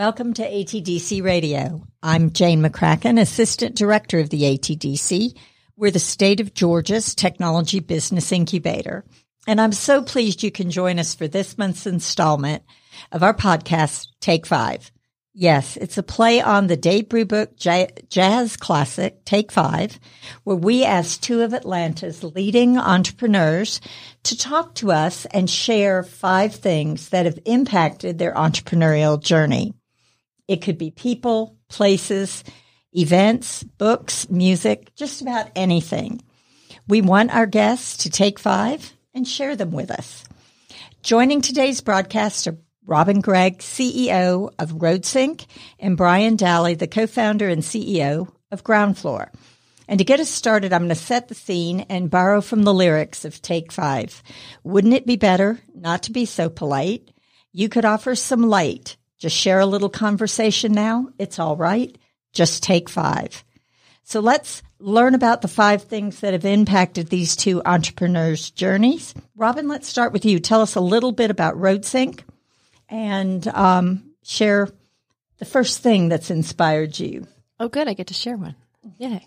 Welcome to ATDC Radio. I'm Jane McCracken, Assistant Director of the ATDC. We're the state of Georgia's technology business incubator. And I'm so pleased you can join us for this month's installment of our podcast, Take Five. Yes, it's a play on the Dave Brubeck jazz classic, Take Five, where we ask two of Atlanta's leading entrepreneurs to talk to us and share five things that have impacted their entrepreneurial journey. It could be people, places, events, books, music, just about anything. We want our guests to take five and share them with us. Joining today's broadcast are Robin Gregg, CEO of RoadSync, and Brian Dally, the co-founder and CEO of Groundfloor. And to get us started, I'm going to set the scene and borrow from the lyrics of Take Five. Wouldn't it be better not to be so polite? You could offer some light. Just share a little conversation now. It's all right. Just take five. So let's learn about the five things that have impacted these two entrepreneurs' journeys. Robin, let's start with you. Tell us a little bit about RoadSync and um, share the first thing that's inspired you. Oh, good. I get to share one. Yay.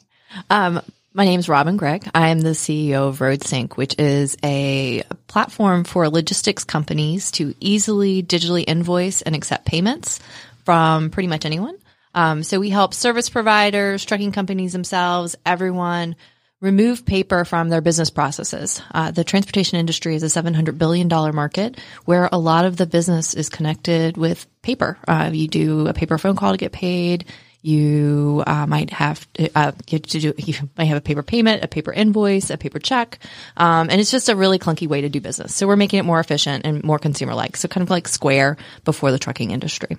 Um, my name is Robin Gregg. I am the CEO of RoadSync, which is a platform for logistics companies to easily digitally invoice and accept payments from pretty much anyone. Um, so we help service providers, trucking companies themselves, everyone remove paper from their business processes. Uh, the transportation industry is a $700 billion market where a lot of the business is connected with paper. Uh, you do a paper phone call to get paid. You uh, might have to, uh, to do. You might have a paper payment, a paper invoice, a paper check, um, and it's just a really clunky way to do business. So we're making it more efficient and more consumer-like. So kind of like Square before the trucking industry.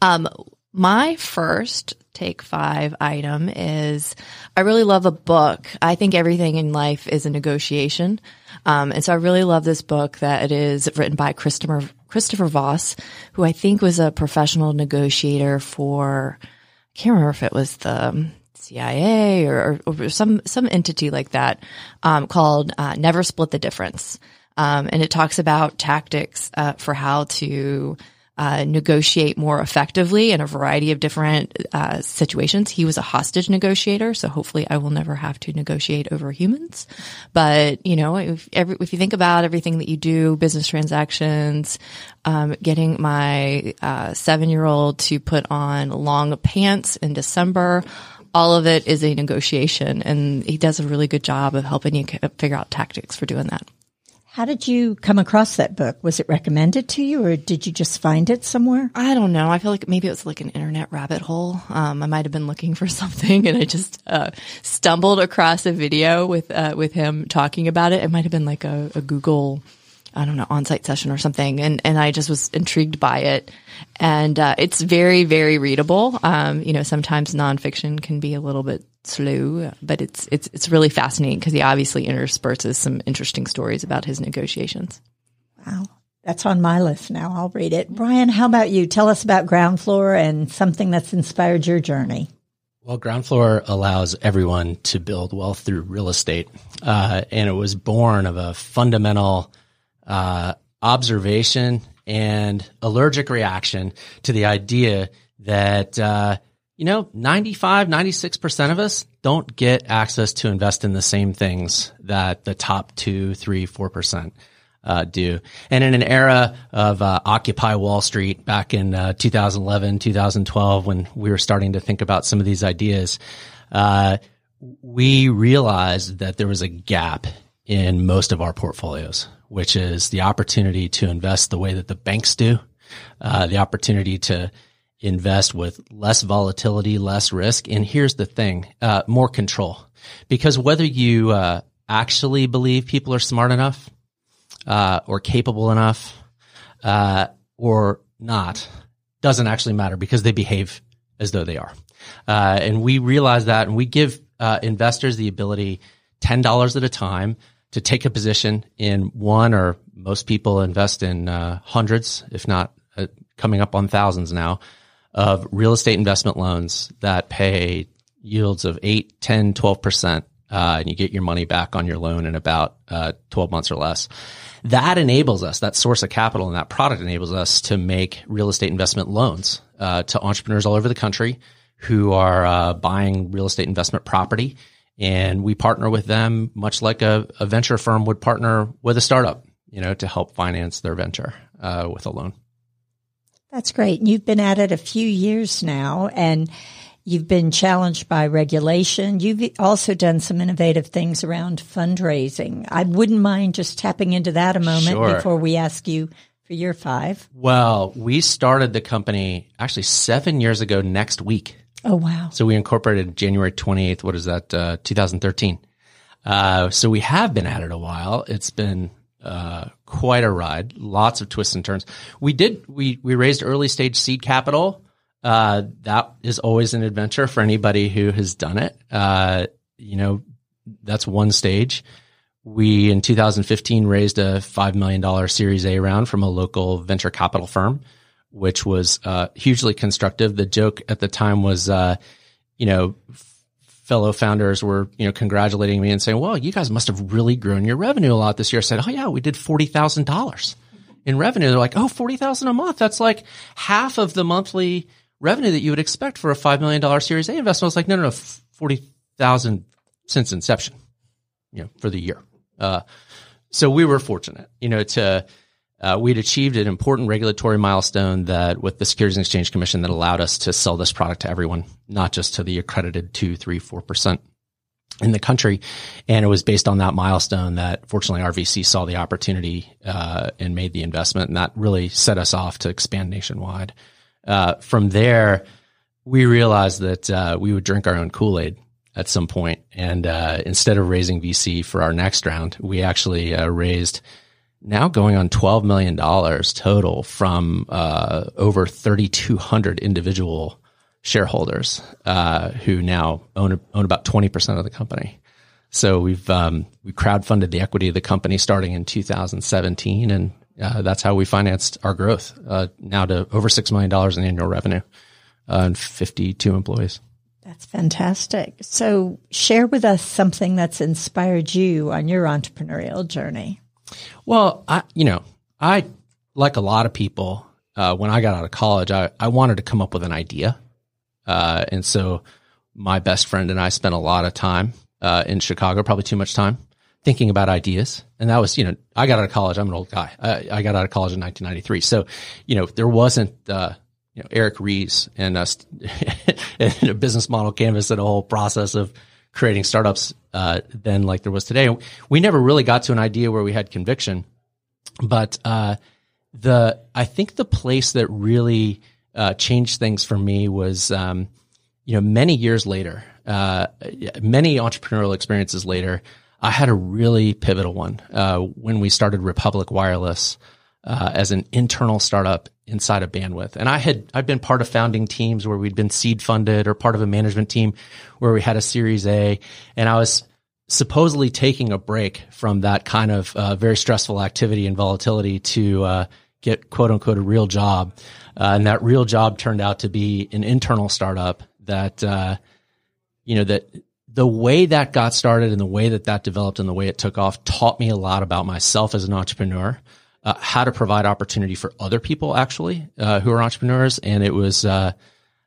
Um, my first take five item is I really love a book. I think everything in life is a negotiation. Um, and so I really love this book that it is written by Christopher, Christopher Voss, who I think was a professional negotiator for, I can't remember if it was the CIA or, or some, some entity like that, um, called, uh, Never Split the Difference. Um, and it talks about tactics, uh, for how to, uh, negotiate more effectively in a variety of different uh, situations. He was a hostage negotiator, so hopefully I will never have to negotiate over humans. But you know, if, every, if you think about everything that you do, business transactions, um, getting my uh, seven-year-old to put on long pants in December. All of it is a negotiation, and he does a really good job of helping you figure out tactics for doing that. How did you come across that book? Was it recommended to you or did you just find it somewhere? I don't know. I feel like maybe it was like an internet rabbit hole. Um, I might have been looking for something and I just, uh, stumbled across a video with, uh, with him talking about it. It might have been like a, a Google, I don't know, on-site session or something. And, and I just was intrigued by it. And, uh, it's very, very readable. Um, you know, sometimes nonfiction can be a little bit slow, but it's it's it's really fascinating because he obviously intersperses some interesting stories about his negotiations. Wow. That's on my list now. I'll read it. Brian, how about you? Tell us about Groundfloor and something that's inspired your journey. Well, Groundfloor allows everyone to build wealth through real estate. Uh, and it was born of a fundamental uh, observation and allergic reaction to the idea that uh, you know, 95, 96% of us don't get access to invest in the same things that the top two, three, four percent uh, do. And in an era of uh, Occupy Wall Street back in uh, 2011, 2012, when we were starting to think about some of these ideas, uh, we realized that there was a gap in most of our portfolios, which is the opportunity to invest the way that the banks do, uh, the opportunity to invest with less volatility, less risk. And here's the thing, uh, more control. Because whether you, uh, actually believe people are smart enough, uh, or capable enough, uh, or not doesn't actually matter because they behave as though they are. Uh, and we realize that and we give, uh, investors the ability $10 at a time to take a position in one or most people invest in, hundreds, if not coming up on thousands now of real estate investment loans that pay yields of 8, 10, 12% uh, and you get your money back on your loan in about uh, 12 months or less. That enables us, that source of capital and that product enables us to make real estate investment loans uh, to entrepreneurs all over the country who are uh, buying real estate investment property. And we partner with them much like a, a, venture firm would partner with a startup, you know, to help finance their venture uh, with a loan. That's great. You've been at it a few years now and you've been challenged by regulation. You've also done some innovative things around fundraising. I wouldn't mind just tapping into that a moment sure. before we ask you for year five. Well, we started the company actually seven years ago next week. Oh, wow. So we incorporated January 28th. What is that? Uh, 2013. Uh, so we have been at it a while. It's been uh, quite a ride, lots of twists and turns. We did we we raised early stage seed capital. Uh, that is always an adventure for anybody who has done it. Uh, you know, that's one stage. We in 2015 raised a five million dollar Series A round from a local venture capital firm, which was uh, hugely constructive. The joke at the time was, uh, you know, fellow founders were, you know, congratulating me and saying, well, you guys must have really grown your revenue a lot this year. I said, oh yeah, we did $40,000 in revenue. They're like, oh, 40,000 a month. That's like half of the monthly revenue that you would expect for a $5 million Series A investment. I was like, no, no, no, 40,000 since inception, you know, for the year. Uh, so we were fortunate, you know, to, uh, we'd achieved an important regulatory milestone that with the Securities and Exchange Commission that allowed us to sell this product to everyone, not just to the accredited two, three, four percent in the country. And it was based on that milestone that fortunately RVC saw the opportunity, uh, and made the investment. And that really set us off to expand nationwide. Uh, from there, we realized that, uh, we would drink our own Kool-Aid at some point. And, uh, instead of raising VC for our next round, we actually, uh, raised now going on $12 million total from uh, over 3,200 individual shareholders uh, who now own, own about 20% of the company. So we've um, we crowdfunded the equity of the company starting in 2017, and uh, that's how we financed our growth uh, now to over $6 million in annual revenue uh, and 52 employees. That's fantastic. So share with us something that's inspired you on your entrepreneurial journey. Well, I, you know, I, like a lot of people, uh, when I got out of college, I, I wanted to come up with an idea. Uh, and so my best friend and I spent a lot of time, uh, in Chicago, probably too much time thinking about ideas. And that was, you know, I got out of college. I'm an old guy. I, I got out of college in 1993. So, you know, there wasn't, uh, you know, Eric Ries and us and a business model canvas and a whole process of creating startups uh, than like there was today. We never really got to an idea where we had conviction, but uh, the I think the place that really uh, changed things for me was um, you know many years later, uh, many entrepreneurial experiences later. I had a really pivotal one uh, when we started Republic Wireless uh, as an internal startup inside of bandwidth. And I had, I've been part of founding teams where we'd been seed funded or part of a management team where we had a series A and I was supposedly taking a break from that kind of uh, very stressful activity and volatility to uh, get quote unquote a real job. Uh, and that real job turned out to be an internal startup that, uh, you know, that the way that got started and the way that that developed and the way it took off taught me a lot about myself as an entrepreneur uh, how to provide opportunity for other people actually uh, who are entrepreneurs. And it was, uh,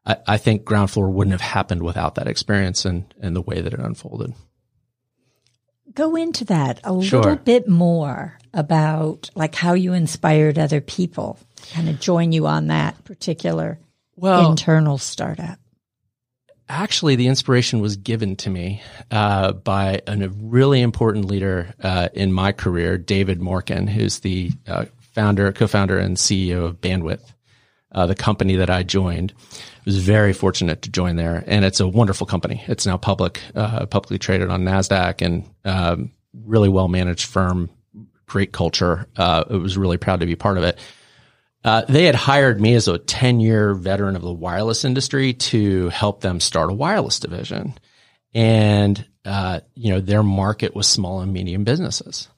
I, I, think Groundfloor wouldn't have happened without that experience and, and the way that it unfolded. Go into that a sure. little bit more about like how you inspired other people, kind of join you on that particular well, internal startup actually the inspiration was given to me uh, by a really important leader uh, in my career, David Morken, who's the uh, founder, co-founder, and CEO of Bandwidth, uh, the company that I joined. I was very fortunate to join there, and it's a wonderful company. It's now public, uh, publicly traded on Nasdaq, and um, really well managed firm. Great culture. Uh, I was really proud to be part of it. Uh, they had hired me as a 10 year veteran of the wireless industry to help them start a wireless division. And, uh, you know, their market was small and medium businesses.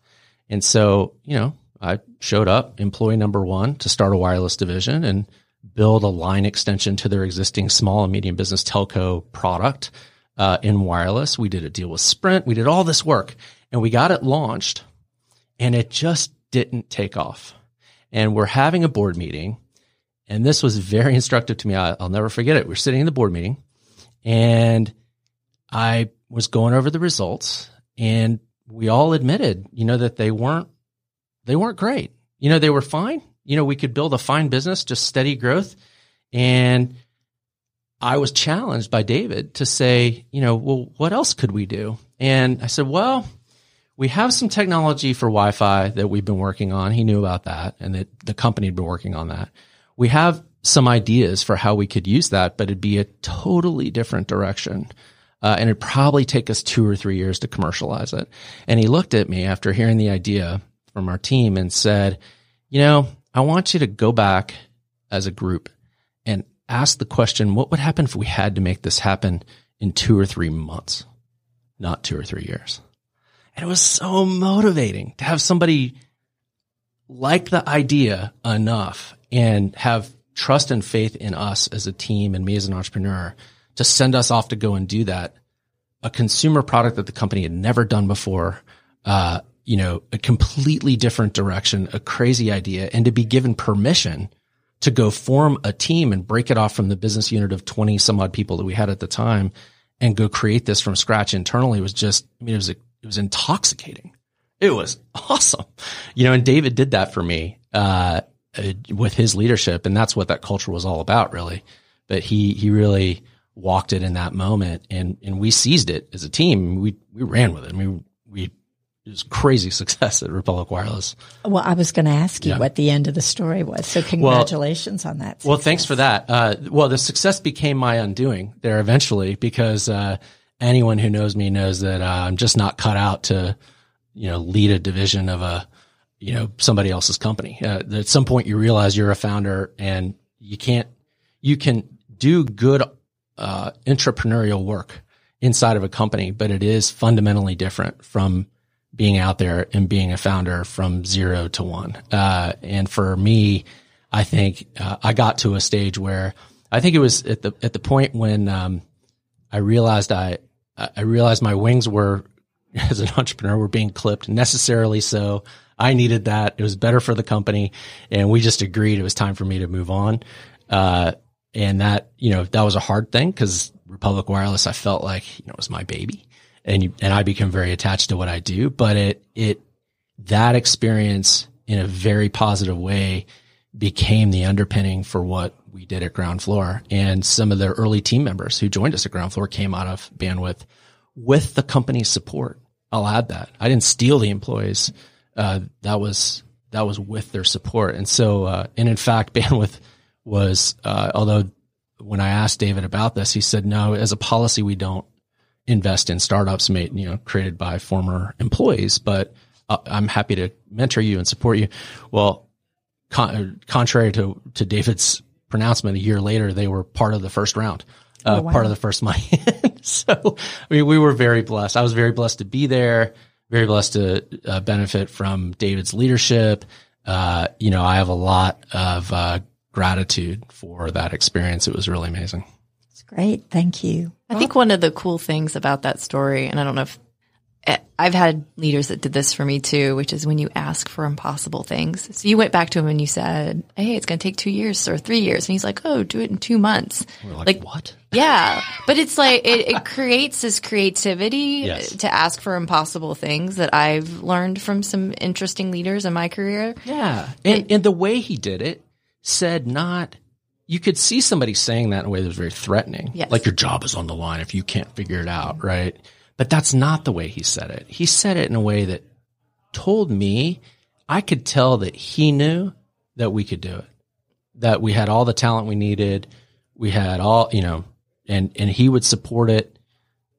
And so, you know, I showed up employee number one to start a wireless division and build a line extension to their existing small and medium business telco product. uh, in wireless. We did a deal with Sprint. We did all this work and we got it launched and it just didn't take off. And we're having a board meeting and this was very instructive to me. I, will never forget it. We're sitting in the board meeting and I was going over the results and we all admitted, you know, that they weren't, they weren't great. You know, they were fine. You know, we could build a fine business, just steady growth. And I was challenged by David to say, you know, well, what else could we do? And I said, well, we have some technology for Wi-Fi that we've been working on. He knew about that and that the company had been working on that. We have some ideas for how we could use that, but it'd be a totally different direction. Uh, and it'd probably take us two or three years to commercialize it. And he looked at me after hearing the idea from our team and said, you know, I want you to go back as a group and ask the question, what would happen if we had to make this happen in two or three months, not two or three years? And it was so motivating to have somebody like the idea enough and have trust and faith in us as a team and me as an entrepreneur to send us off to go and do that. A consumer product that the company had never done before, uh, you know, a completely different direction, a crazy idea, and to be given permission to go form a team and break it off from the business unit of 20 some odd people that we had at the time and go create this from scratch internally was just, I mean, it was, it was intoxicating. It was awesome. You know, and David did that for me, uh, uh, with his leadership. And that's what that culture was all about, really. But he, he really walked it in that moment and, and we seized it as a team. We, we ran with it. I mean, we, it was crazy success at Republic Wireless. Well, I was going to ask you yeah. what the end of the story was. So congratulations well, on that. Success. Well, thanks for that. Uh, well, the success became my undoing there eventually because, uh, anyone who knows me knows that uh, I'm just not cut out to, you know, lead a division of a, you know, somebody else's company. Uh, at some point you realize you're a founder and you can't, you can do good, uh, entrepreneurial work inside of a company, but it is fundamentally different from being out there and being a founder from zero to one. Uh, and for me, I think, uh, I got to a stage where I think it was at the, at the point when, um, I realized I, I realized my wings were, as an entrepreneur, were being clipped necessarily so I needed that. It was better for the company. And we just agreed it was time for me to move on. Uh, and that, you know, that was a hard thing because Republic Wireless, I felt like, you know, it was my baby and you, and I became very attached to what I do, but it, it, that experience in a very positive way became the underpinning for what we did at Groundfloor. And some of the early team members who joined us at Groundfloor came out of bandwidth with the company's support. I'll add that. I didn't steal the employees uh, that was that was with their support. And so, uh, and in fact, bandwidth was, uh, although when I asked David about this, he said, no, as a policy, we don't invest in startups made, you know, created by former employees, but uh, I'm happy to mentor you and support you. Well, con- contrary to, to David's pronouncement, a year later, they were part of the first round. Uh, oh, wow. part of the first money. so, I mean, we were very blessed. I was very blessed to be there very blessed to uh, benefit from David's leadership. Uh, you know, I have a lot of uh, gratitude for that experience. It was really amazing. It's great. Thank you. I think one of the cool things about that story, and I don't know if Eh, I've had leaders that did this for me too, which is when you ask for impossible things. So you went back to him and you said, Hey, it's going to take two years or three years. And he's like, Oh, do it in two months. We're like, like what? Yeah. But it's like, it, it creates this creativity yes. to ask for impossible things that I've learned from some interesting leaders in my career. Yeah. And, and the way he did it said not, you could see somebody saying that in a way that was very threatening. Yes. Like your job is on the line if you can't figure it out, right? But that's not the way he said it. He said it in a way that told me I could tell that he knew that we could do it, that we had all the talent we needed. We had all, you know, and, and he would support it,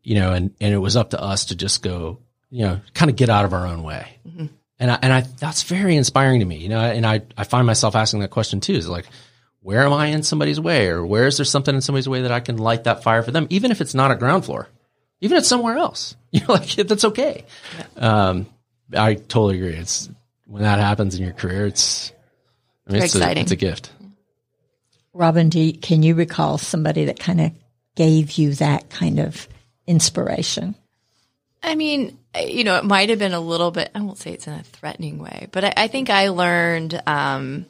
you know, and, and it was up to us to just go, you know, kind of get out of our own way. Mm-hmm. And I, and I, that's very inspiring to me, you know, and I, I find myself asking that question too, is like, where am I in somebody's way or where is there something in somebody's way that I can light that fire for them, even if it's not a Groundfloor? Even if it's somewhere else. You know, like that's okay. Yeah. Um, I totally agree. It's when that happens in your career, it's I mean, it's exciting. A, it's a gift. Robin, you, can you recall somebody that kind of gave you that kind of inspiration? I mean, you know, it might have been a little bit, I won't say it's in a threatening way, but I, I think I learned, um,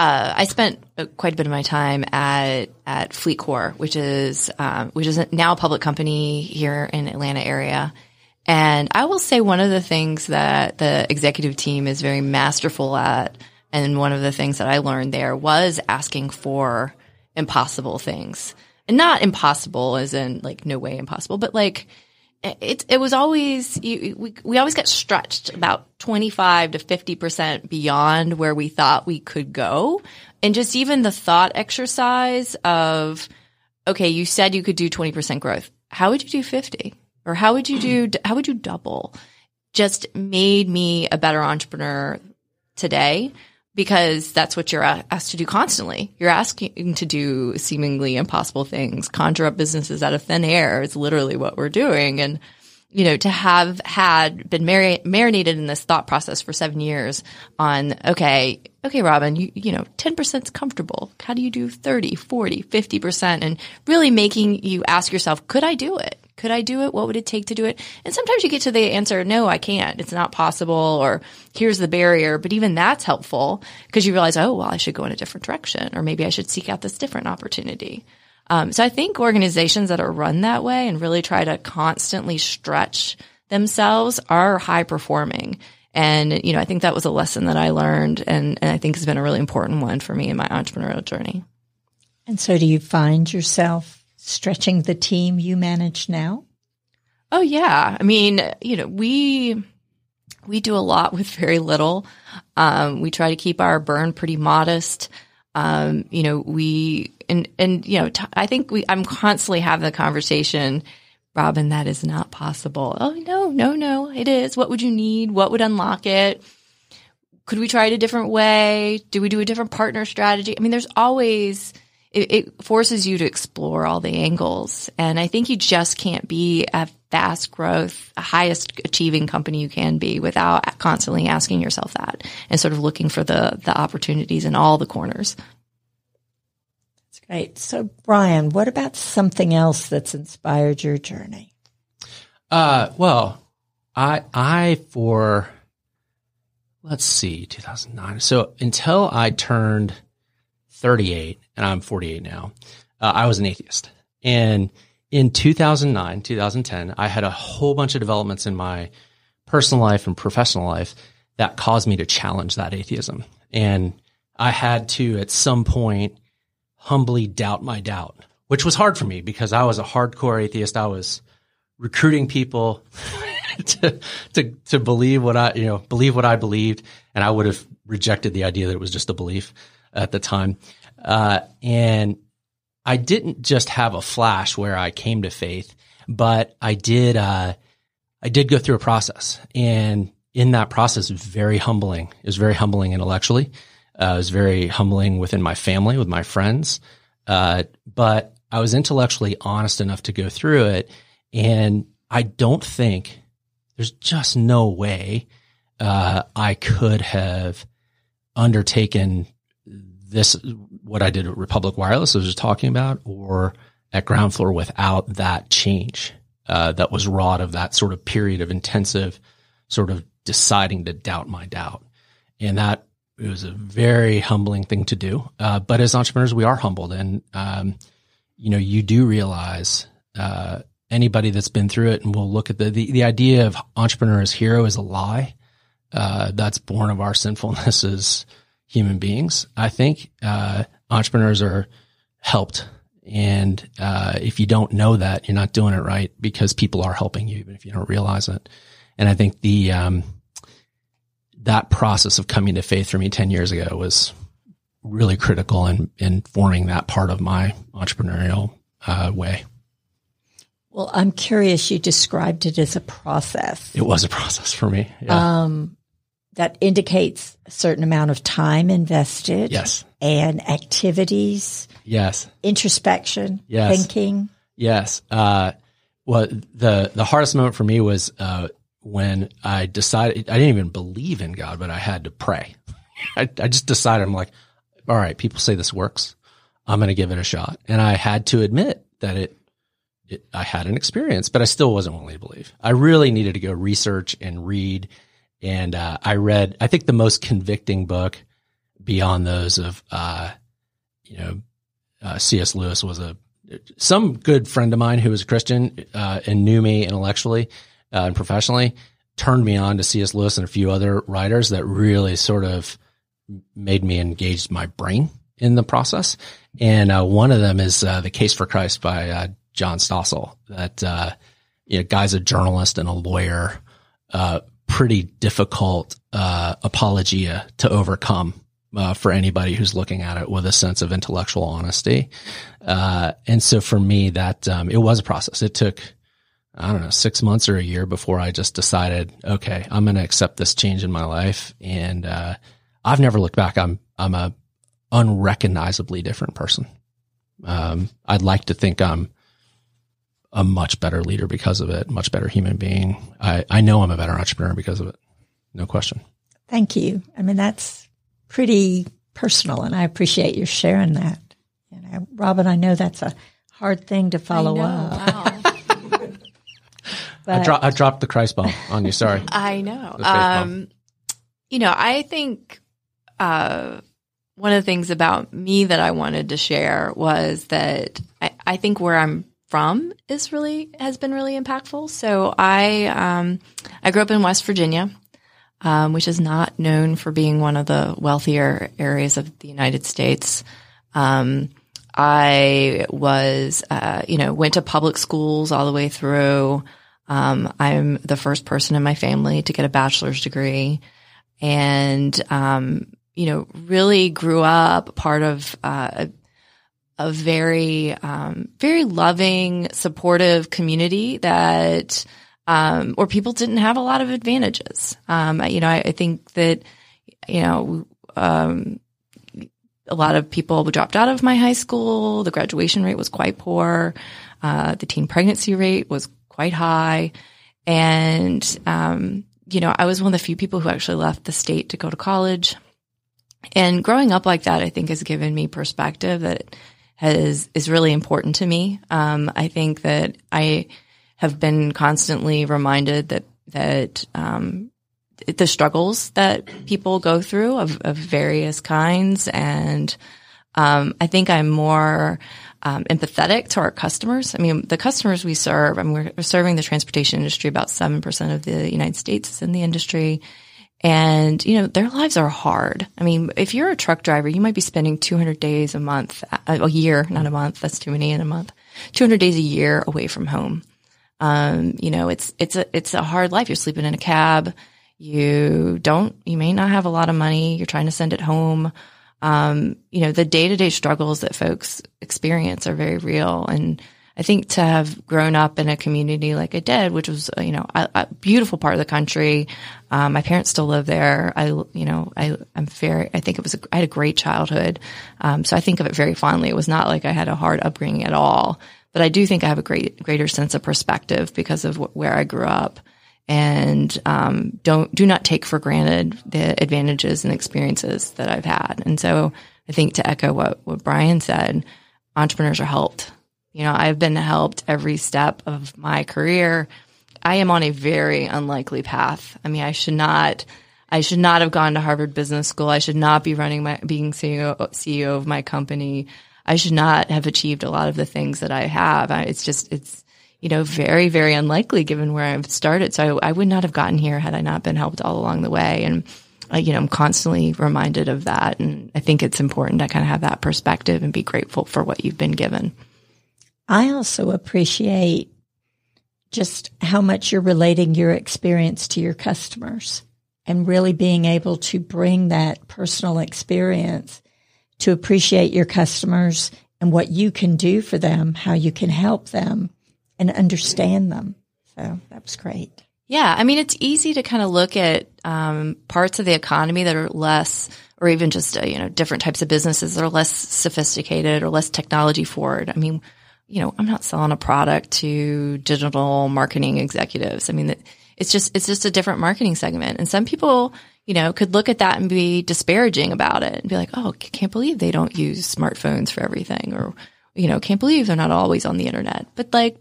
uh, I spent quite a bit of my time at at FleetCor, which is um, which is now a public company here in Atlanta area. And I will say one of the things that the executive team is very masterful at, and one of the things that I learned there was asking for impossible things, and not impossible as in like no way impossible, but like it, it was always, you, we, we always got stretched about 25 to 50% beyond where we thought we could go. And just even the thought exercise of, okay, you said you could do 20% growth. How would you do 50? Or how would you do, how would you double? Just made me a better entrepreneur today because that's what you're asked to do constantly. You're asking to do seemingly impossible things, conjure up businesses out of thin air is literally what we're doing. And, you know, to have had been mar- marinated in this thought process for seven years on, okay, okay, Robin, you, you know, 10% is comfortable. How do you do 30, 40, 50%? And really making you ask yourself, could I do it? Could I do it? What would it take to do it? And sometimes you get to the answer, no, I can't. It's not possible or here's the barrier. But even that's helpful because you realize, oh, well, I should go in a different direction or maybe I should seek out this different opportunity. Um, so I think organizations that are run that way and really try to constantly stretch themselves are high performing. And, you know, I think that was a lesson that I learned and, and I think has been a really important one for me in my entrepreneurial journey. And so do you find yourself stretching the team you manage now? Oh yeah. I mean, you know, we we do a lot with very little. Um, we try to keep our burn pretty modest. Um, you know, we and and you know, t- I think we I'm constantly having the conversation, Robin, that is not possible. Oh no, no, no, it is. What would you need? What would unlock it? Could we try it a different way? Do we do a different partner strategy? I mean, there's always it, it, forces you to explore all the angles. And I think you just can't be a fast growth, highest achieving company you can be without constantly asking yourself that and sort of looking for the, the opportunities in all the corners. That's great. So Brian, what about something else that's inspired your journey? Uh, well, I, I, for, let's see, 2009. So until I turned 38 and I'm 48 now, uh, I was an atheist. And in 2009, 2010, I had a whole bunch of developments in my personal life and professional life that caused me to challenge that atheism. And I had to, at some point, humbly doubt my doubt, which was hard for me because I was a hardcore atheist. I was recruiting people to, to, to believe what I, you know, believe what I believed. And I would have rejected the idea that it was just a belief at the time. Uh, and I didn't just have a flash where I came to faith, but I did, uh, I did go through a process and in that process, very humbling. It was very humbling intellectually. Uh, it was very humbling within my family, with my friends. Uh, but I was intellectually honest enough to go through it. And I don't think there's just no way, uh, I could have undertaken this, what I did at Republic Wireless, was just talking about, or at Groundfloor without that change uh, that was wrought of that sort of period of intensive sort of deciding to doubt my doubt. And that it was a very humbling thing to do. Uh, but as entrepreneurs, we are humbled. And, um, you know, you do realize, uh, anybody that's been through it and we'll look at the, the, the idea of entrepreneur as hero is a lie. Uh, that's born of our sinfulness as human beings. I think, uh, entrepreneurs are helped. And, uh, if you don't know that, you're not doing it right because people are helping you, even if you don't realize it. And I think the, um, that process of coming to faith for me 10 years ago was really critical in, in forming that part of my entrepreneurial, uh, way. Well, I'm curious. You described it as a process. It was a process for me. Yeah. Um, that indicates a certain amount of time invested. Yes. And activities. Yes. Introspection. Yes. Thinking. Yes. Uh, well, the, the hardest moment for me was, uh, when I decided, I didn't even believe in God, but I had to pray. I, I just decided, I'm like, all right, people say this works. I'm going to give it a shot. And I had to admit that it, it, I had an experience, but I still wasn't willing to believe. I really needed to go research and read. And, uh, I read, I think the most convicting book beyond those of, uh, you know, uh, C.S. Lewis was a, some good friend of mine who was a Christian, uh, and knew me intellectually, uh, and professionally turned me on to C.S. Lewis and a few other writers that really sort of made me engage my brain in the process. And uh, one of them is The Case for Christ by John Stossel. That uh, you know, guy's a journalist and a lawyer. Uh, pretty difficult uh, apologia to overcome for anybody who's looking at it with a sense of intellectual honesty. and so for me, that um, it was a process. It took I don't know, six months or a year before I just decided, okay, I'm going to accept this change in my life. And, uh, I've never looked back. I'm, I'm a unrecognizably different person. Um, I'd like to think I'm a much better leader because of it, much better human being. I, I know I'm a better entrepreneur because of it. No question. Thank you. I mean, that's pretty personal and I appreciate you sharing that. You know, Robin, I know that's a hard thing to follow up. Wow. I, dro- I, dropped the Christ bomb on you. Sorry. I know. Um, you know, I think uh, one of the things about me that I wanted to share was that I, I think where I'm from is really has been really impactful. So I um, I grew up in West Virginia, um, which is not known for being one of the wealthier areas of the United States. Um, I was, uh, you know, went to public schools all the way through. Um, I'm the first person in my family to get a bachelor's degree and, um, you know, really grew up part of, uh, a very, um, very loving, supportive community that, um, where people didn't have a lot of advantages. Um, you know, I, I, think that, you know, um, a lot of people dropped out of my high school. The graduation rate was quite poor. Uh, the teen pregnancy rate was quite high. And, um, you know, I was one of the few people who actually left the state to go to college. And growing up like that, I think has given me perspective that has, is really important to me. Um, I think that I have been constantly reminded that, that, um, the struggles that people go through of, of various kinds. And, um, I think I'm more, um, empathetic to our customers. I mean, the customers we serve, I mean, we're serving the transportation industry. About 7% of the United States is in the industry. And, you know, their lives are hard. I mean, if you're a truck driver, you might be spending 200 days a month, a year, not a month. That's too many in a month. 200 days a year away from home. Um, you know, it's, it's a, it's a hard life. You're sleeping in a cab. You don't, you may not have a lot of money. You're trying to send it home um, you know, the day to day struggles that folks experience are very real. And I think to have grown up in a community like I did, which was, you know, a, a beautiful part of the country. Um, my parents still live there. I, you know, I, I'm very, I think it was, a, I had a great childhood. Um, so I think of it very fondly. It was not like I had a hard upbringing at all, but I do think I have a great, greater sense of perspective because of wh- where I grew up and um, don't do not take for granted the advantages and experiences that I've had. And so I think to echo what what Brian said, entrepreneurs are helped. You know, I've been helped every step of my career. I am on a very unlikely path. I mean, I should not. I should not have gone to Harvard Business School. I should not be running my being CEO, CEO of my company. I should not have achieved a lot of the things that I have. It's just it's you know, very, very unlikely given where I've started. So I, I, would not have gotten here had I not been helped all along the way. And, uh, you know, I'm constantly reminded of that. And I think it's important to kind of have that perspective and be grateful for what you've been given. I also appreciate just how much you're relating your experience to your customers and really being able to bring that personal experience to appreciate your customers and what you can do for them, how you can help them and understand them. So that was great. Yeah. I mean, it's easy to kind of look at um, parts of the economy that are less, or even just, uh, you know, different types of businesses that are less sophisticated or less technology forward. I mean, you know, I'm not selling a product to digital marketing executives. I mean, it's just, it's just a different marketing segment. And some people, you know, could look at that and be disparaging about it and be like, oh, can't believe they don't use smartphones for everything or, you know, can't believe they're not always on the internet. But like,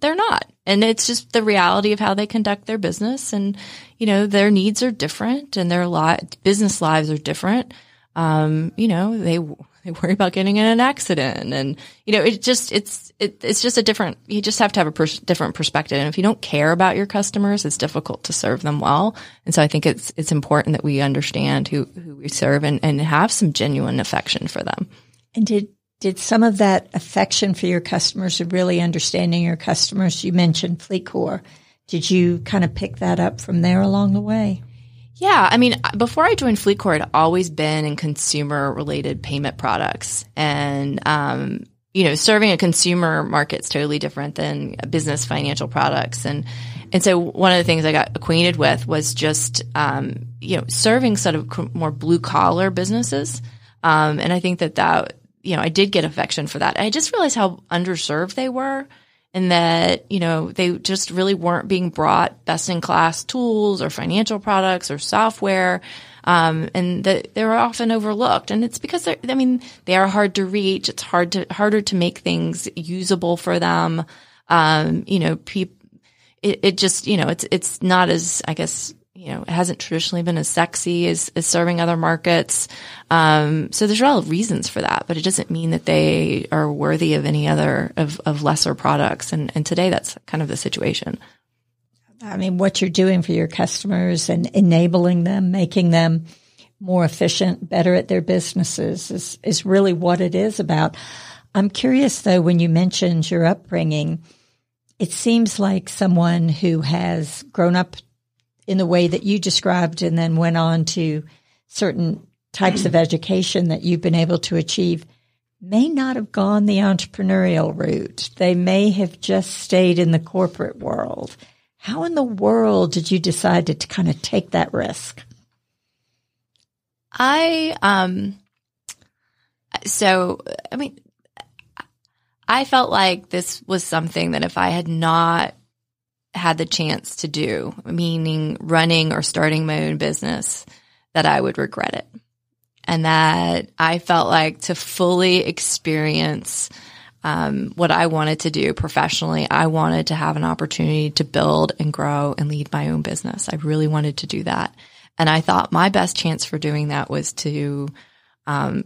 they're not. And it's just the reality of how they conduct their business. And, you know, their needs are different and their li- business lives are different. Um, you know, they, they worry about getting in an accident and, you know, it just, it's, it, it's just a different, you just have to have a pers- different perspective. And if you don't care about your customers, it's difficult to serve them well. And so I think it's, it's important that we understand who, who we serve and, and have some genuine affection for them. And did, did some of that affection for your customers or really understanding your customers, you mentioned FleetCor, did you kind of pick that up from there along the way? Yeah, I mean, before I joined FleetCor, I'd always been in consumer related payment products. And, um, you know, serving a consumer market is totally different than business financial products. And, and so one of the things I got acquainted with was just, um, you know, serving sort of more blue collar businesses. Um, and I think that that, you know, I did get affection for that. I just realized how underserved they were and that, you know, they just really weren't being brought best in class tools or financial products or software. Um, and that they were often overlooked. And it's because they're, I mean, they are hard to reach. It's hard to, harder to make things usable for them. Um, you know, people, it, it just, you know, it's, it's not as, I guess, you know, it hasn't traditionally been as sexy as, as serving other markets. Um, so there's a lot of reasons for that, but it doesn't mean that they are worthy of any other of, of lesser products. And, and today that's kind of the situation. I mean, what you're doing for your customers and enabling them, making them more efficient, better at their businesses is, is really what it is about. I'm curious though, when you mentioned your upbringing, it seems like someone who has grown up in the way that you described and then went on to certain types of education that you've been able to achieve may not have gone the entrepreneurial route. They may have just stayed in the corporate world. How in the world did you decide to, to kind of take that risk? I, um, so, I mean, I felt like this was something that if I had not had the chance to do, meaning running or starting my own business, that I would regret it. And that I felt like to fully experience um, what I wanted to do professionally, I wanted to have an opportunity to build and grow and lead my own business. I really wanted to do that. And I thought my best chance for doing that was to um,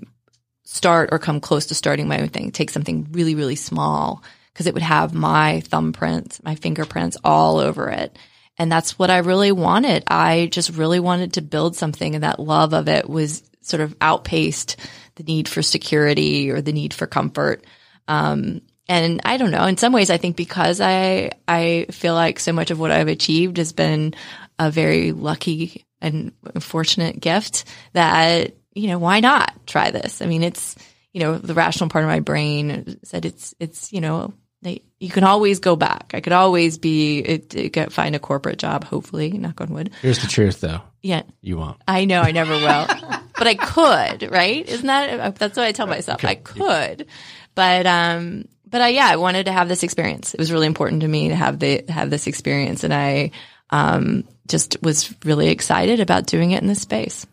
start or come close to starting my own thing, take something really, really small because it would have my thumbprints, my fingerprints all over it. And that's what I really wanted. I just really wanted to build something and that love of it was sort of outpaced the need for security or the need for comfort. Um, and I don't know, in some ways, I think because I, I feel like so much of what I've achieved has been a very lucky and fortunate gift that, you know, why not try this? I mean, it's, you know, the rational part of my brain said it's, it's, you know, they, you can always go back. I could always be it, get find a corporate job. Hopefully, knock on wood. Here's the truth, though. Yeah, you won't. I know I never will, but I could. Right? Isn't that that's what I tell myself? Okay. I could, but um, but I yeah, I wanted to have this experience. It was really important to me to have the have this experience, and I um just was really excited about doing it in this space.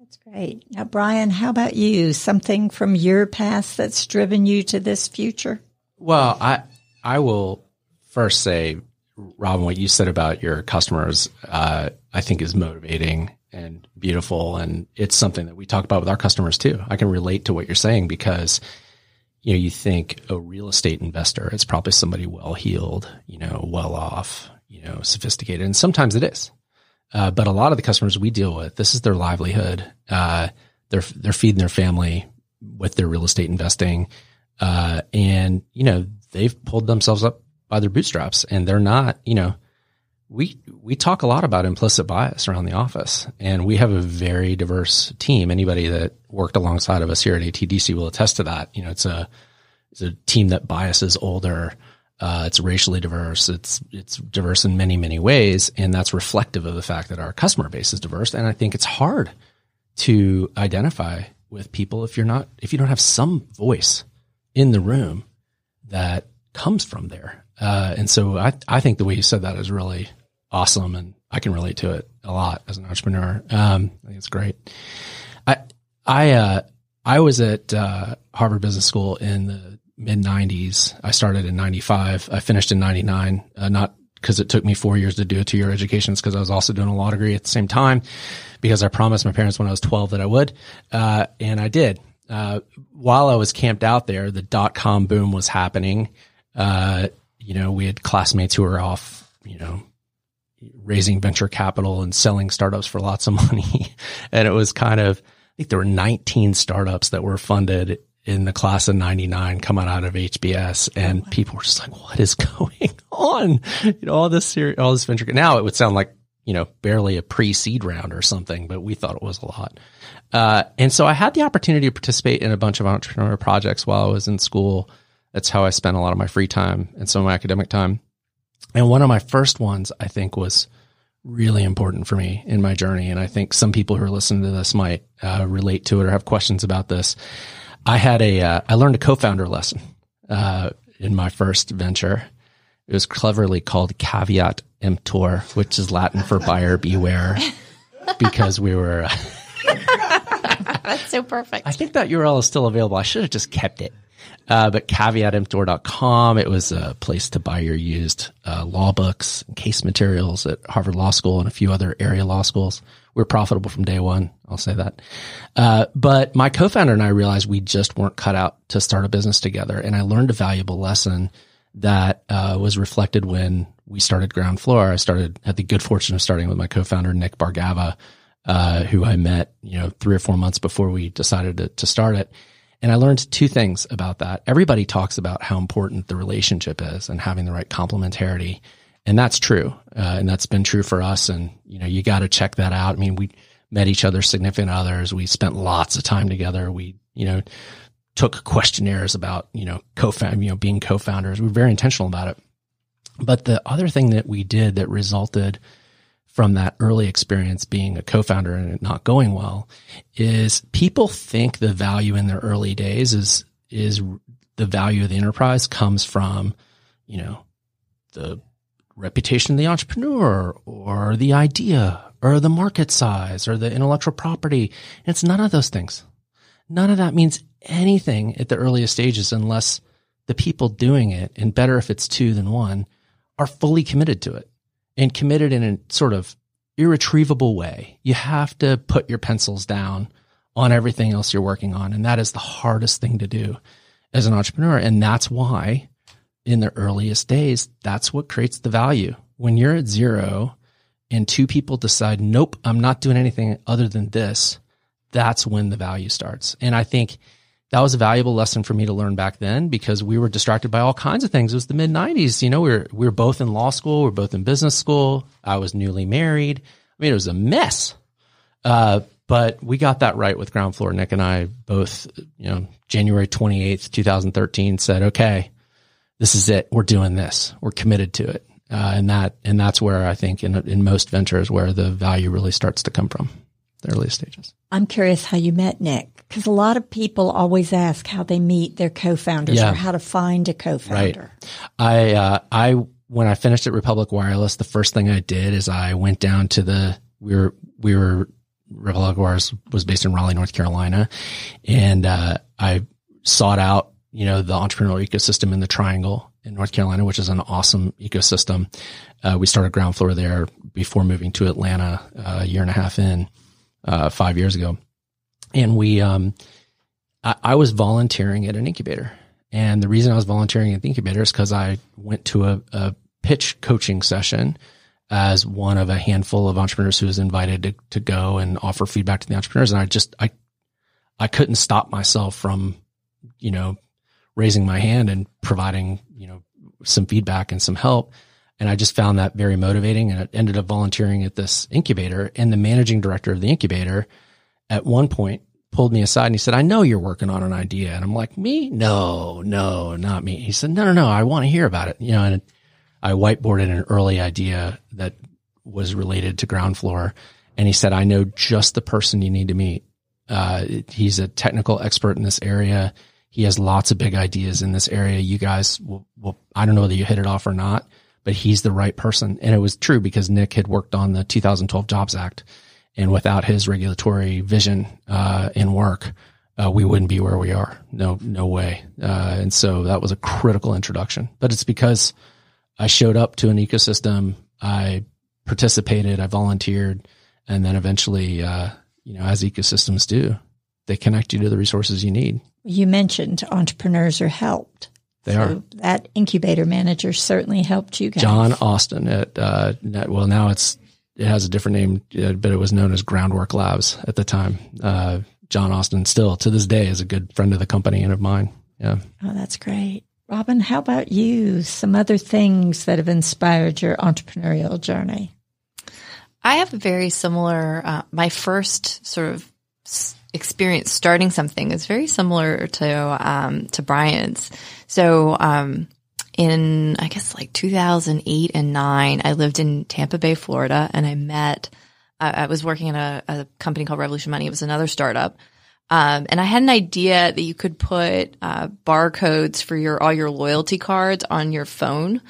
That's great. Now, Brian, how about you? Something from your past that's driven you to this future? Well, I I will first say, Robin, what you said about your customers, uh, I think is motivating and beautiful, and it's something that we talk about with our customers too. I can relate to what you're saying because you know you think a real estate investor, it's probably somebody well heeled, you know, well off, you know, sophisticated, and sometimes it is. Uh, but a lot of the customers we deal with, this is their livelihood. Uh, they're they're feeding their family with their real estate investing. Uh, and you know, they've pulled themselves up by their bootstraps and they're not, you know, we, we talk a lot about implicit bias around the office and we have a very diverse team. Anybody that worked alongside of us here at ATDC will attest to that. You know, it's a, it's a team that biases older. Uh, it's racially diverse. It's, it's diverse in many, many ways. And that's reflective of the fact that our customer base is diverse. And I think it's hard to identify with people if you're not, if you don't have some voice in the room that comes from there. Uh, and so I, I think the way you said that is really awesome. And I can relate to it a lot as an entrepreneur. Um, I think it's great. I, I, uh, I was at, uh, Harvard Business School in the mid 90s. I started in 95. I finished in 99, uh, not because it took me four years to do a two year education. It's because I was also doing a law degree at the same time because I promised my parents when I was 12 that I would. Uh, and I did. Uh, while I was camped out there, the dot com boom was happening. Uh, you know, we had classmates who were off, you know, raising venture capital and selling startups for lots of money. and it was kind of, I think there were 19 startups that were funded in the class of 99 coming out of HBS and oh, wow. people were just like, what is going on? You know, all this, all this venture. Now it would sound like, you know, barely a pre-seed round or something, but we thought it was a lot. Uh, and so I had the opportunity to participate in a bunch of entrepreneur projects while I was in school. That's how I spent a lot of my free time and some of my academic time. And one of my first ones, I think, was really important for me in my journey. And I think some people who are listening to this might uh, relate to it or have questions about this. I had a, uh, I learned a co-founder lesson, uh, in my first venture. It was cleverly called caveat emptor, which is Latin for buyer beware, because we were. That's so perfect. I think that URL is still available. I should have just kept it. Uh, but caveatemptor.com, it was a place to buy your used uh, law books and case materials at Harvard Law School and a few other area law schools. We are profitable from day one. I'll say that. Uh, but my co-founder and I realized we just weren't cut out to start a business together. And I learned a valuable lesson that uh, was reflected when we started Groundfloor. I started, had the good fortune of starting with my co-founder, Nick Bhargava, uh, who I met, you know, three or four months before we decided to, to start it and I learned two things about that. Everybody talks about how important the relationship is and having the right complementarity. And that's true. Uh, and that's been true for us. And, you know, you got to check that out. I mean, we met each other significant others. We spent lots of time together. We, you know, took questionnaires about, you know, co-found, you know, being co-founders. We were very intentional about it. But the other thing that we did that resulted from that early experience being a co-founder and it not going well is people think the value in their early days is is the value of the enterprise comes from you know the reputation of the entrepreneur or the idea or the market size or the intellectual property. It's none of those things. None of that means anything at the earliest stages unless the people doing it and better if it's two than one are fully committed to it and committed in a sort of irretrievable way. You have to put your pencils down on everything else you're working on. And that is the hardest thing to do as an entrepreneur. And that's why in the earliest days, that's what creates the value. When you're at zero and two people decide, nope, I'm not doing anything other than this, that's when the value starts. And I think that was a valuable lesson for me to learn back then because we were distracted by all kinds of things. It was the mid nineties. You know, we were, we were both in law school. We are both in business school. I was newly married. I mean, it was a mess. Uh, but we got that right with Groundfloor. Nick and I both, you know, January 28th, 2013 said, okay, this is it. We're doing this. We're committed to it. Uh, and that, and that's where I think in, in most ventures where the value really starts to come from the earliest stages. I'm curious how you met Nick because a lot of people always ask how they meet their co-founders yeah. or how to find a co-founder. Right. I, uh, I, when I finished at Republic Wireless, the first thing I did is I went down to the, we were, we were, Republic Wireless was based in Raleigh, North Carolina. And, uh, I sought out, you know, the entrepreneurial ecosystem in the triangle in North Carolina, which is an awesome ecosystem. Uh, we started Groundfloor there before moving to Atlanta uh, a year and a half in, uh, five years ago and we, um, I, I, was volunteering at an incubator. And the reason I was volunteering at the incubator is because I went to a, a, pitch coaching session as one of a handful of entrepreneurs who was invited to, to go and offer feedback to the entrepreneurs. And I just, I, I couldn't stop myself from, you know, raising my hand and providing, you know, some feedback and some help. And I just found that very motivating and I ended up volunteering at this incubator and the managing director of the incubator at one point pulled me aside and he said, I know you're working on an idea. And I'm like, me? No, no, not me. He said, no, no, no, I want to hear about it. You know, and I whiteboarded an early idea that was related to Groundfloor. And he said, I know just the person you need to meet. Uh, he's a technical expert in this area. He has lots of big ideas in this area. You guys will, will, I don't know whether you hit it off or not, but he's the right person. And it was true because Nick had worked on the 2012 Jobs Act and without his regulatory vision uh, and work, uh, we wouldn't be where we are. No, no way. Uh, and so that was a critical introduction. But it's because I showed up to an ecosystem. I participated. I volunteered, and then eventually, uh, you know, as ecosystems do, they connect you to the resources you need. You mentioned entrepreneurs are helped. They so are. That incubator manager certainly helped you guys. John Austin at uh, well now it's it has a different name, uh, but it was known as Groundwork Labs at the time. Uh, John Austin still to this day is a good friend of the company and of mine. Yeah. Oh, that's great. Robin, how about you? Some other things that have inspired your entrepreneurial journey? I have a very similar, uh, my first sort of experience starting something is very similar to, um, to Brian's. So, um, in, I guess like 2008 and nine, I lived in Tampa Bay, Florida, and I met, uh, I was working in a, a, company called Revolution Money. It was another startup. Um, and I had an idea that you could put, uh, barcodes for your, all your loyalty cards on your phone.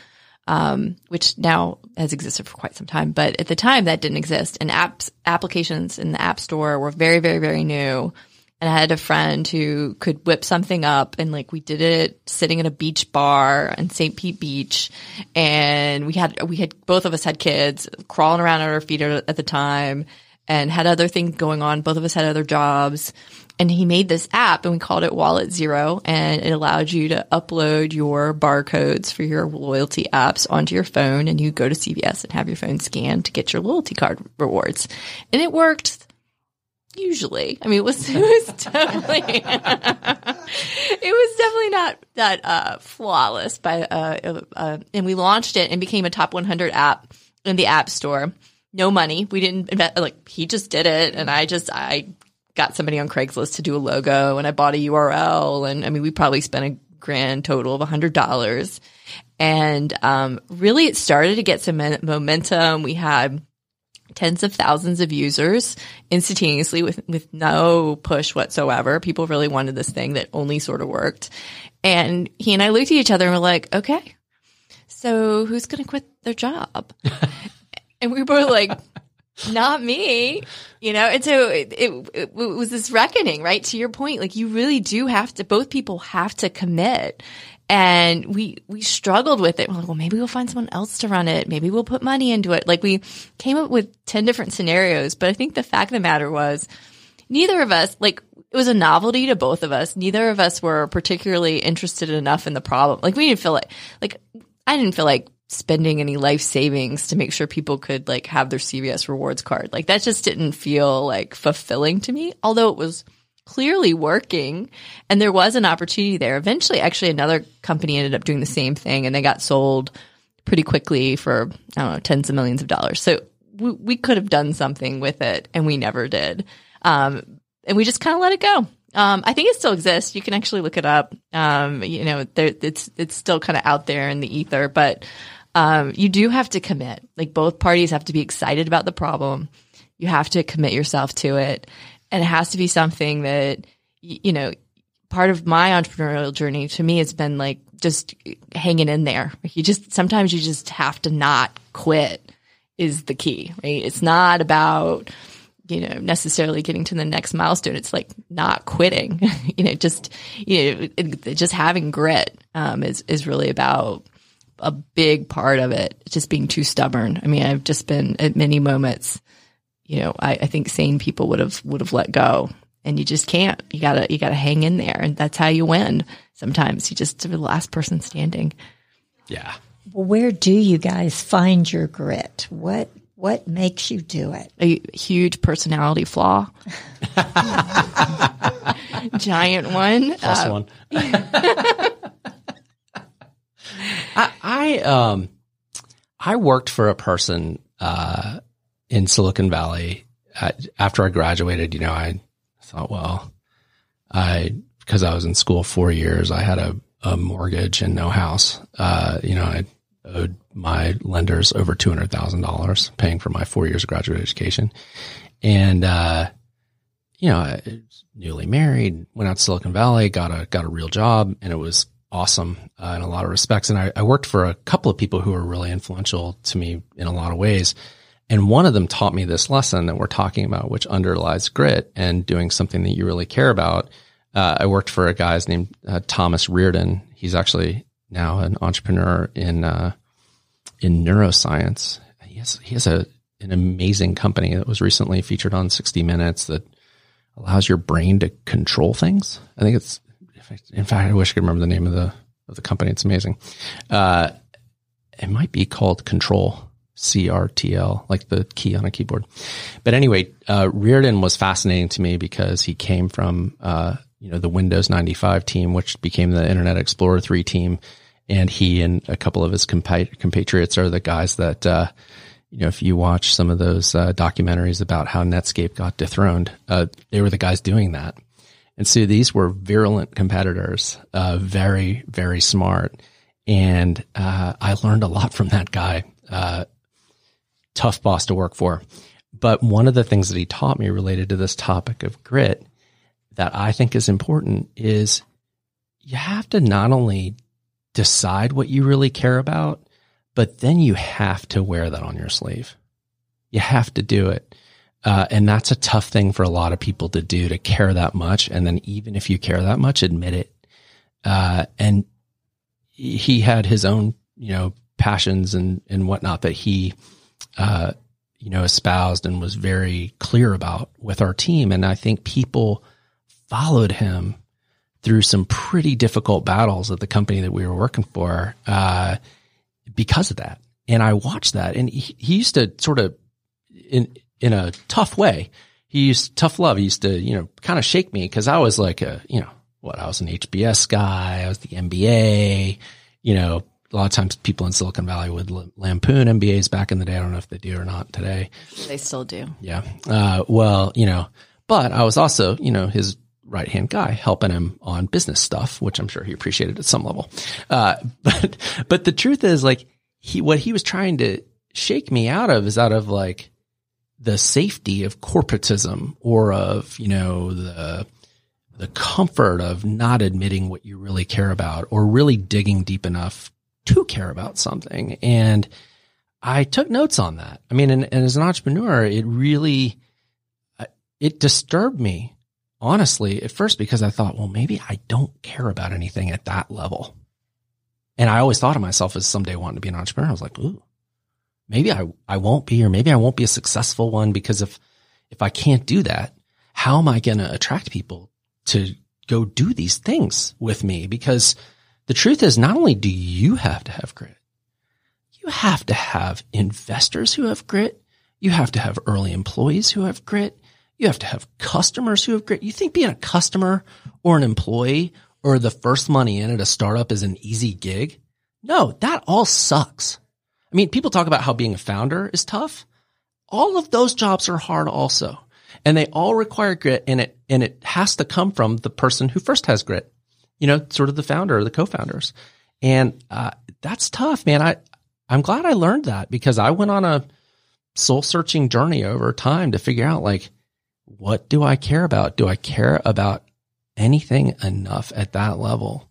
Um, which now has existed for quite some time, but at the time that didn't exist and apps, applications in the app store were very, very, very new. And I had a friend who could whip something up and like we did it sitting at a beach bar in St. Pete Beach. And we had, we had, both of us had kids crawling around at our feet at the time and had other things going on. Both of us had other jobs. And he made this app and we called it Wallet Zero and it allowed you to upload your barcodes for your loyalty apps onto your phone and you go to CVS and have your phone scanned to get your loyalty card rewards. And it worked usually. I mean, it was, it was definitely, it was definitely not that, uh, flawless by, uh, uh, and we launched it and became a top 100 app in the app store. No money. We didn't invest, like, he just did it. And I just, I got somebody on Craigslist to do a logo and I bought a URL. And I mean, we probably spent a grand total of a hundred dollars. And, um, really it started to get some momentum. We had, tens of thousands of users instantaneously with, with no push whatsoever. People really wanted this thing that only sort of worked. And he and I looked at each other and were like, okay, so who's going to quit their job? and we were like, not me, you know? And so it, it, it, was this reckoning, right? To your point, like you really do have to, both people have to commit and we, we struggled with it. We're like, well, maybe we'll find someone else to run it. Maybe we'll put money into it. Like we came up with 10 different scenarios, but I think the fact of the matter was neither of us, like, it was a novelty to both of us. Neither of us were particularly interested enough in the problem. Like we didn't feel like, like, I didn't feel like spending any life savings to make sure people could like have their CVS rewards card. Like that just didn't feel like fulfilling to me, although it was clearly working and there was an opportunity there. Eventually, actually, another company ended up doing the same thing and they got sold pretty quickly for, I don't know, tens of millions of dollars. So we, we could have done something with it and we never did. Um, and we just kind of let it go. Um, I think it still exists. You can actually look it up. Um, you know, there, it's, it's still kind of out there in the ether, but, um, you do have to commit. Like both parties have to be excited about the problem. You have to commit yourself to it. And it has to be something that you know part of my entrepreneurial journey to me has been like just hanging in there. You just sometimes you just have to not quit is the key right? It's not about you know necessarily getting to the next milestone. It's like not quitting. You know just you know it, just having grit um, is is really about a big part of it just being too stubborn i mean i've just been at many moments you know, I, I think sane people would have would have let go. And you just can't. You gotta you gotta hang in there, and that's how you win. Sometimes you just are the last person standing. Yeah. Well, where do you guys find your grit? What what makes you do it? A huge personality flaw. Giant one. Plus uh, one. I, I um I worked for a person uh in Silicon Valley. after I graduated, you know, I thought, well, I, because I was in school four years, I had a, a mortgage and no house. Uh, you know, I owed my lenders over $200,000 paying for my four years of graduate education. And, uh, you know, newly married, went out to Silicon Valley, got a, got a real job and it was awesome uh, in a lot of respects. And I, I worked for a couple of people who were really influential to me in a lot of ways. And one of them taught me this lesson that we're talking about, which underlies grit and doing something that you really care about. uh, I worked for a guy named uh, Thomas Reardon. He's actually now an entrepreneur in uh, in neuroscience. He has he has a an amazing company that was recently featured on 60 Minutes that allows your brain to control things. I think it's in fact I wish I could remember the name of the of the company. It's amazing. Uh, it might be called Control. CTRL, like the key on a keyboard. But anyway, uh, Reardon was fascinating to me because he came from, uh, you know, the Windows 95 team, which became the Internet Explorer 3 team. And he and a couple of his compa- compatriots are the guys that, uh, you know, if you watch some of those uh, documentaries about how Netscape got dethroned, uh, they were the guys doing that. And so these were virulent competitors, uh, very, very smart. And I learned a lot from that guy tough boss to work for. But one of the things that he taught me related to this topic of grit that I think is important is you have to not only decide what you really care about, but then you have to wear that on your sleeve. You have to do it. Uh, and that's a tough thing for a lot of people to do to care that much. And then even if you care that much, admit it. Uh, and he had his own, you know, passions and, and whatnot that he, uh, you know, espoused and was very clear about with our team. And I think people followed him through some pretty difficult battles at the company that we were working for, uh, because of that. And I watched that and he, he used to sort of in, in a tough way. He used tough love. He used to, you know, kind of shake me because I was like a, you know, what I was an HBS guy. I was the MBA, you know, a lot of times people in Silicon Valley would lampoon MBAs back in the day. I don't know if they do or not today. They still do. Yeah. Uh, well, you know, but I was also, you know, his right hand guy helping him on business stuff, which I'm sure he appreciated at some level. Uh, but, but the truth is like he, what he was trying to shake me out of is out of like the safety of corporatism or of, you know, the, the comfort of not admitting what you really care about or really digging deep enough to care about something. And I took notes on that. I mean, and, and as an entrepreneur, it really, uh, it disturbed me honestly at first because I thought, well, maybe I don't care about anything at that level. And I always thought of myself as someday wanting to be an entrepreneur. I was like, ooh, maybe I, I won't be, or maybe I won't be a successful one because if, if I can't do that, how am I going to attract people to go do these things with me? Because the truth is not only do you have to have grit, you have to have investors who have grit. You have to have early employees who have grit. You have to have customers who have grit. You think being a customer or an employee or the first money in at a startup is an easy gig? No, that all sucks. I mean, people talk about how being a founder is tough. All of those jobs are hard also. And they all require grit and it, and it has to come from the person who first has grit you know, sort of the founder or the co-founders. And uh, that's tough, man. I I'm glad I learned that because I went on a soul searching journey over time to figure out like what do I care about? Do I care about anything enough at that level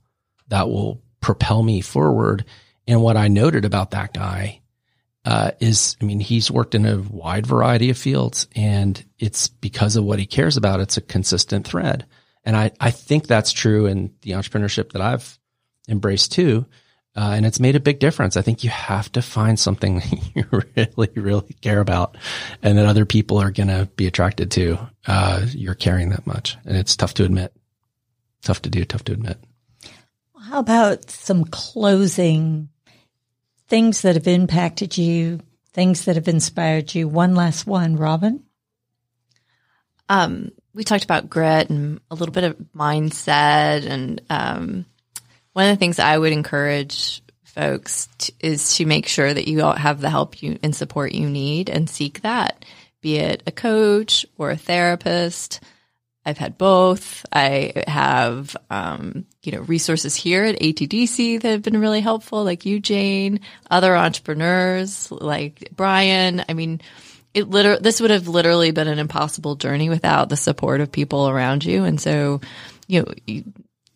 that will propel me forward? And what I noted about that guy uh, is, I mean, he's worked in a wide variety of fields, and it's because of what he cares about. It's a consistent thread. And I, I think that's true in the entrepreneurship that I've embraced too. Uh, and it's made a big difference. I think you have to find something that you really, really care about and that other people are going to be attracted to. Uh, you're caring that much and it's tough to admit. Tough to do, tough to admit. How about some closing things that have impacted you, things that have inspired you? One last one, Robin. Um, we talked about grit and a little bit of mindset. And um, one of the things I would encourage folks is to make sure that you have the help you and support you need and seek that, be it a coach or a therapist. I've had both. I have, um, you know, resources here at ATDC that have been really helpful, like you, Jane, other entrepreneurs like Brian. I mean, it literally, this would have literally been an impossible journey without the support of people around you. And so, you know, you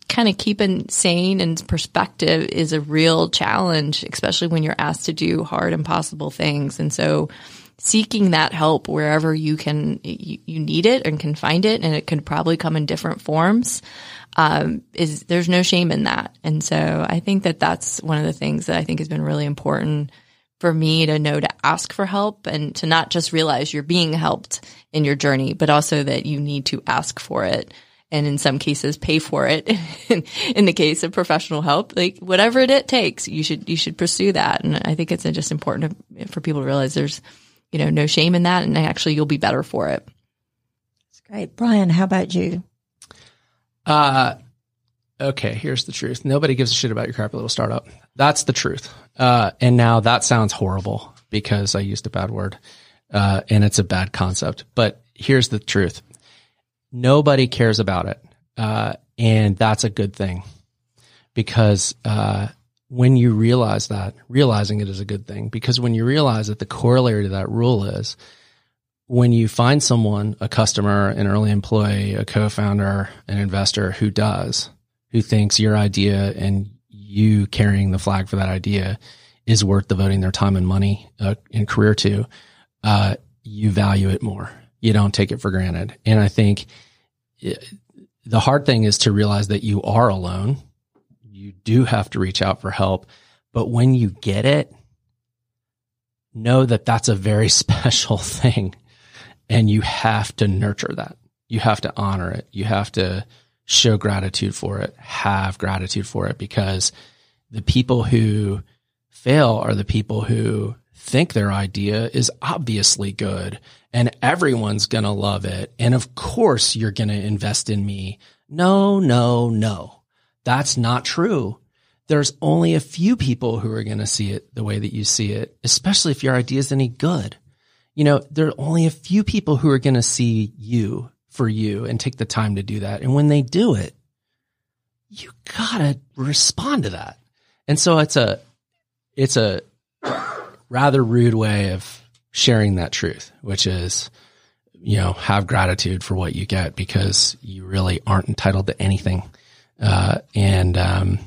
kind of keeping sane and perspective is a real challenge, especially when you're asked to do hard, impossible things. And so, seeking that help wherever you can, you, you need it and can find it, and it can probably come in different forms. um, is there's no shame in that. And so I think that that's one of the things that I think has been really important for me to know to ask for help and to not just realize you're being helped in your journey, but also that you need to ask for it. And in some cases, pay for it. in the case of professional help, like whatever it takes, you should, you should pursue that. And I think it's just important for people to realize there's, you know, no shame in that. And actually you'll be better for it. That's great. Brian, how about you? Uh, okay, here's the truth. Nobody gives a shit about your crappy little startup. That's the truth. Uh, and now that sounds horrible because I used a bad word, uh, and it's a bad concept. But here's the truth. Nobody cares about it. Uh, and that's a good thing because, uh, when you realize that, realizing it is a good thing because when you realize that the corollary to that rule is when you find someone, a customer, an early employee, a co-founder, an investor who does, who thinks your idea and you carrying the flag for that idea is worth devoting their time and money uh, and career to, uh, you value it more. You don't take it for granted. And I think it, the hard thing is to realize that you are alone. You do have to reach out for help. But when you get it, know that that's a very special thing and you have to nurture that. You have to honor it. You have to show gratitude for it, have gratitude for it because the people who fail are the people who think their idea is obviously good and everyone's going to love it. And of course you're going to invest in me. No, no, no. That's not true. There's only a few people who are going to see it the way that you see it, especially if your idea is any good. You know, there are only a few people who are going to see you for you and take the time to do that. And when they do it, you gotta respond to that. And so it's a, it's a rather rude way of sharing that truth, which is, you know, have gratitude for what you get because you really aren't entitled to anything. Uh, and, um,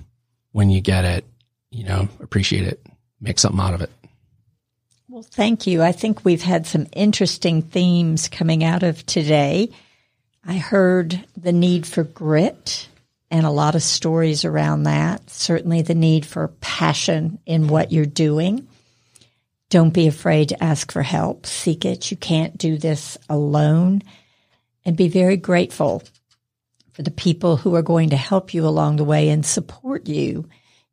when you get it, you know, appreciate it, make something out of it. Well, thank you. I think we've had some interesting themes coming out of today. I heard the need for grit and a lot of stories around that. Certainly the need for passion in what you're doing. Don't be afraid to ask for help. Seek it. You can't do this alone. And be very grateful for the people who are going to help you along the way and support you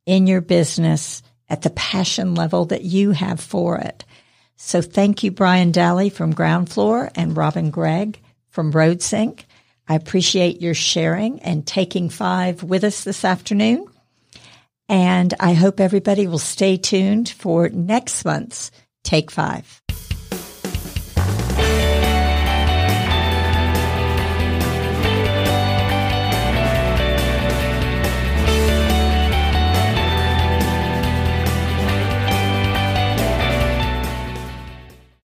in your business at the passion level that you have for it. So thank you, Brian Dally from Groundfloor and Robin Gregg from RoadSync. I appreciate your sharing and taking five with us this afternoon. And I hope everybody will stay tuned for next month's Take Five.